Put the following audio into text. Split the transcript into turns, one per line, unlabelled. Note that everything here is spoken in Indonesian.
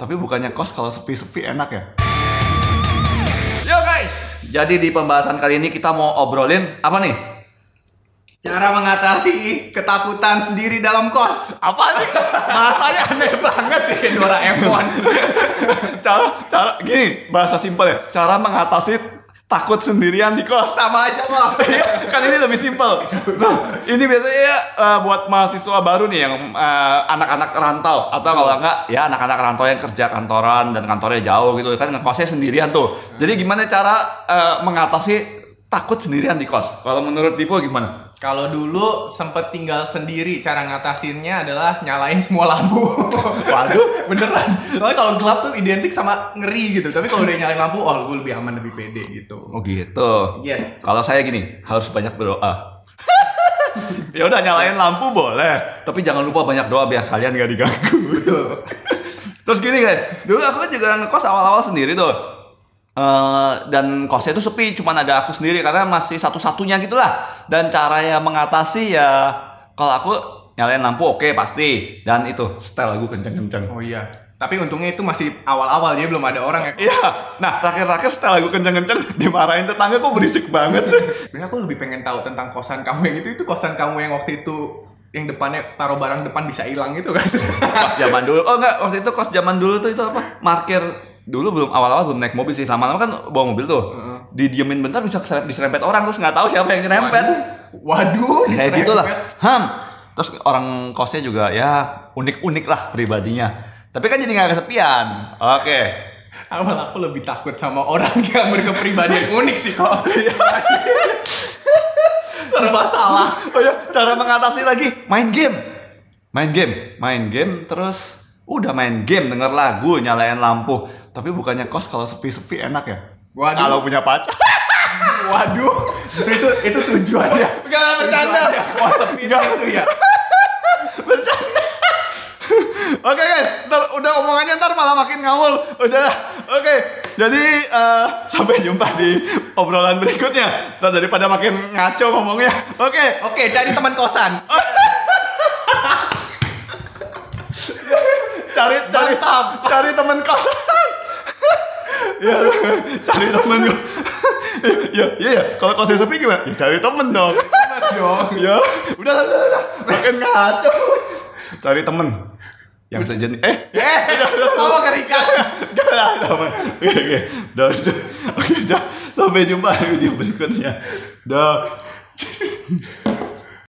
Tapi bukannya kos kalau sepi-sepi enak ya? Yo guys, jadi di pembahasan kali ini kita mau obrolin apa nih?
Cara mengatasi ketakutan sendiri dalam kos.
Apa sih? Bahasanya aneh banget sih.
Kayak Doraemon.
Cara, cara, gini, bahasa simpel ya. Cara mengatasi takut sendirian di kos.
Sama aja kok.
Iya, kan ini lebih simpel. Nah, ini biasanya uh, buat mahasiswa baru nih yang uh, anak-anak rantau atau kalau enggak ya anak-anak rantau yang kerja kantoran dan kantornya jauh gitu kan ngekosnya sendirian tuh. Jadi gimana cara uh, mengatasi takut sendirian di kos? Kalau menurut Dipo gimana?
Kalau dulu sempet tinggal sendiri, cara ngatasinnya adalah nyalain semua lampu.
Waduh.
Beneran. Soalnya kalau gelap tuh identik sama ngeri gitu. Tapi kalau udah nyalain lampu, oh gue lebih aman, lebih pede gitu.
Oh gitu.
Yes.
Kalau saya gini, harus banyak berdoa. ya udah nyalain lampu boleh, tapi jangan lupa banyak doa biar kalian gak diganggu.
Betul.
Terus gini guys, dulu aku kan juga ngekos awal-awal sendiri tuh. Eh, dan kosnya itu sepi, cuman ada aku sendiri karena masih satu-satunya gitulah. Dan caranya mengatasi ya kalau aku nyalain lampu oke pasti dan itu setel lagu kenceng-kenceng.
Oh iya. Tapi untungnya itu masih awal-awal, jadi belum ada orang ya.
Iya, nah terakhir-terakhir setel lagu kenceng-kenceng dimarahin tetangga kok berisik banget sih.
Sebenarnya aku lebih pengen tahu tentang kosan kamu yang itu. Itu kosan kamu yang waktu itu yang depannya taruh barang depan bisa hilang itu kan?
kos zaman dulu. Oh enggak, waktu itu kos zaman dulu tuh itu apa? Markir dulu belum awal-awal belum naik mobil sih. Lama-lama kan bawa mobil tuh. Didiemin bentar bisa keserempet diserempet orang terus nggak tahu siapa yang nyerempet.
Waduh,
Kayak
diserempet.
gitulah. Ham. Terus orang kosnya juga ya unik-unik lah pribadinya. Tapi kan jadi nggak kesepian. Oke.
Awal aku lebih takut sama orang yang berkepribadian unik sih kok. Serba salah.
Oh ya, cara mengatasi lagi main game. Main game, main game terus udah main game denger lagu nyalain lampu. Tapi bukannya kos kalau sepi-sepi enak ya?
Waduh.
Kalau punya pacar.
Waduh, justru itu itu tujuannya.
Enggak bercanda.
Wah sepi itu ya.
Bercanda. Oke guys, ntar udah omongannya ntar malah makin ngawur. Udah, oke. Jadi eh, sampai jumpa di obrolan berikutnya. Ntar daripada makin ngaco ngomongnya. Oke,
Oke, cari teman kosan.
cari cari
Mantap.
cari teman kosan. Ya, cari teman kok. ya, iya ya. Kalau kosnya sepi gimana? Ya cari temen dong.
dong.
ya, udah, udah, udah, udah. Makin ngaco. Cari temen yang sejenis. Eh,
Eh, kamu kerikan.
Gak lah, sama. Oke, oke. Udah, udah. Oke, udah. Sampai jumpa di video berikutnya. Dah.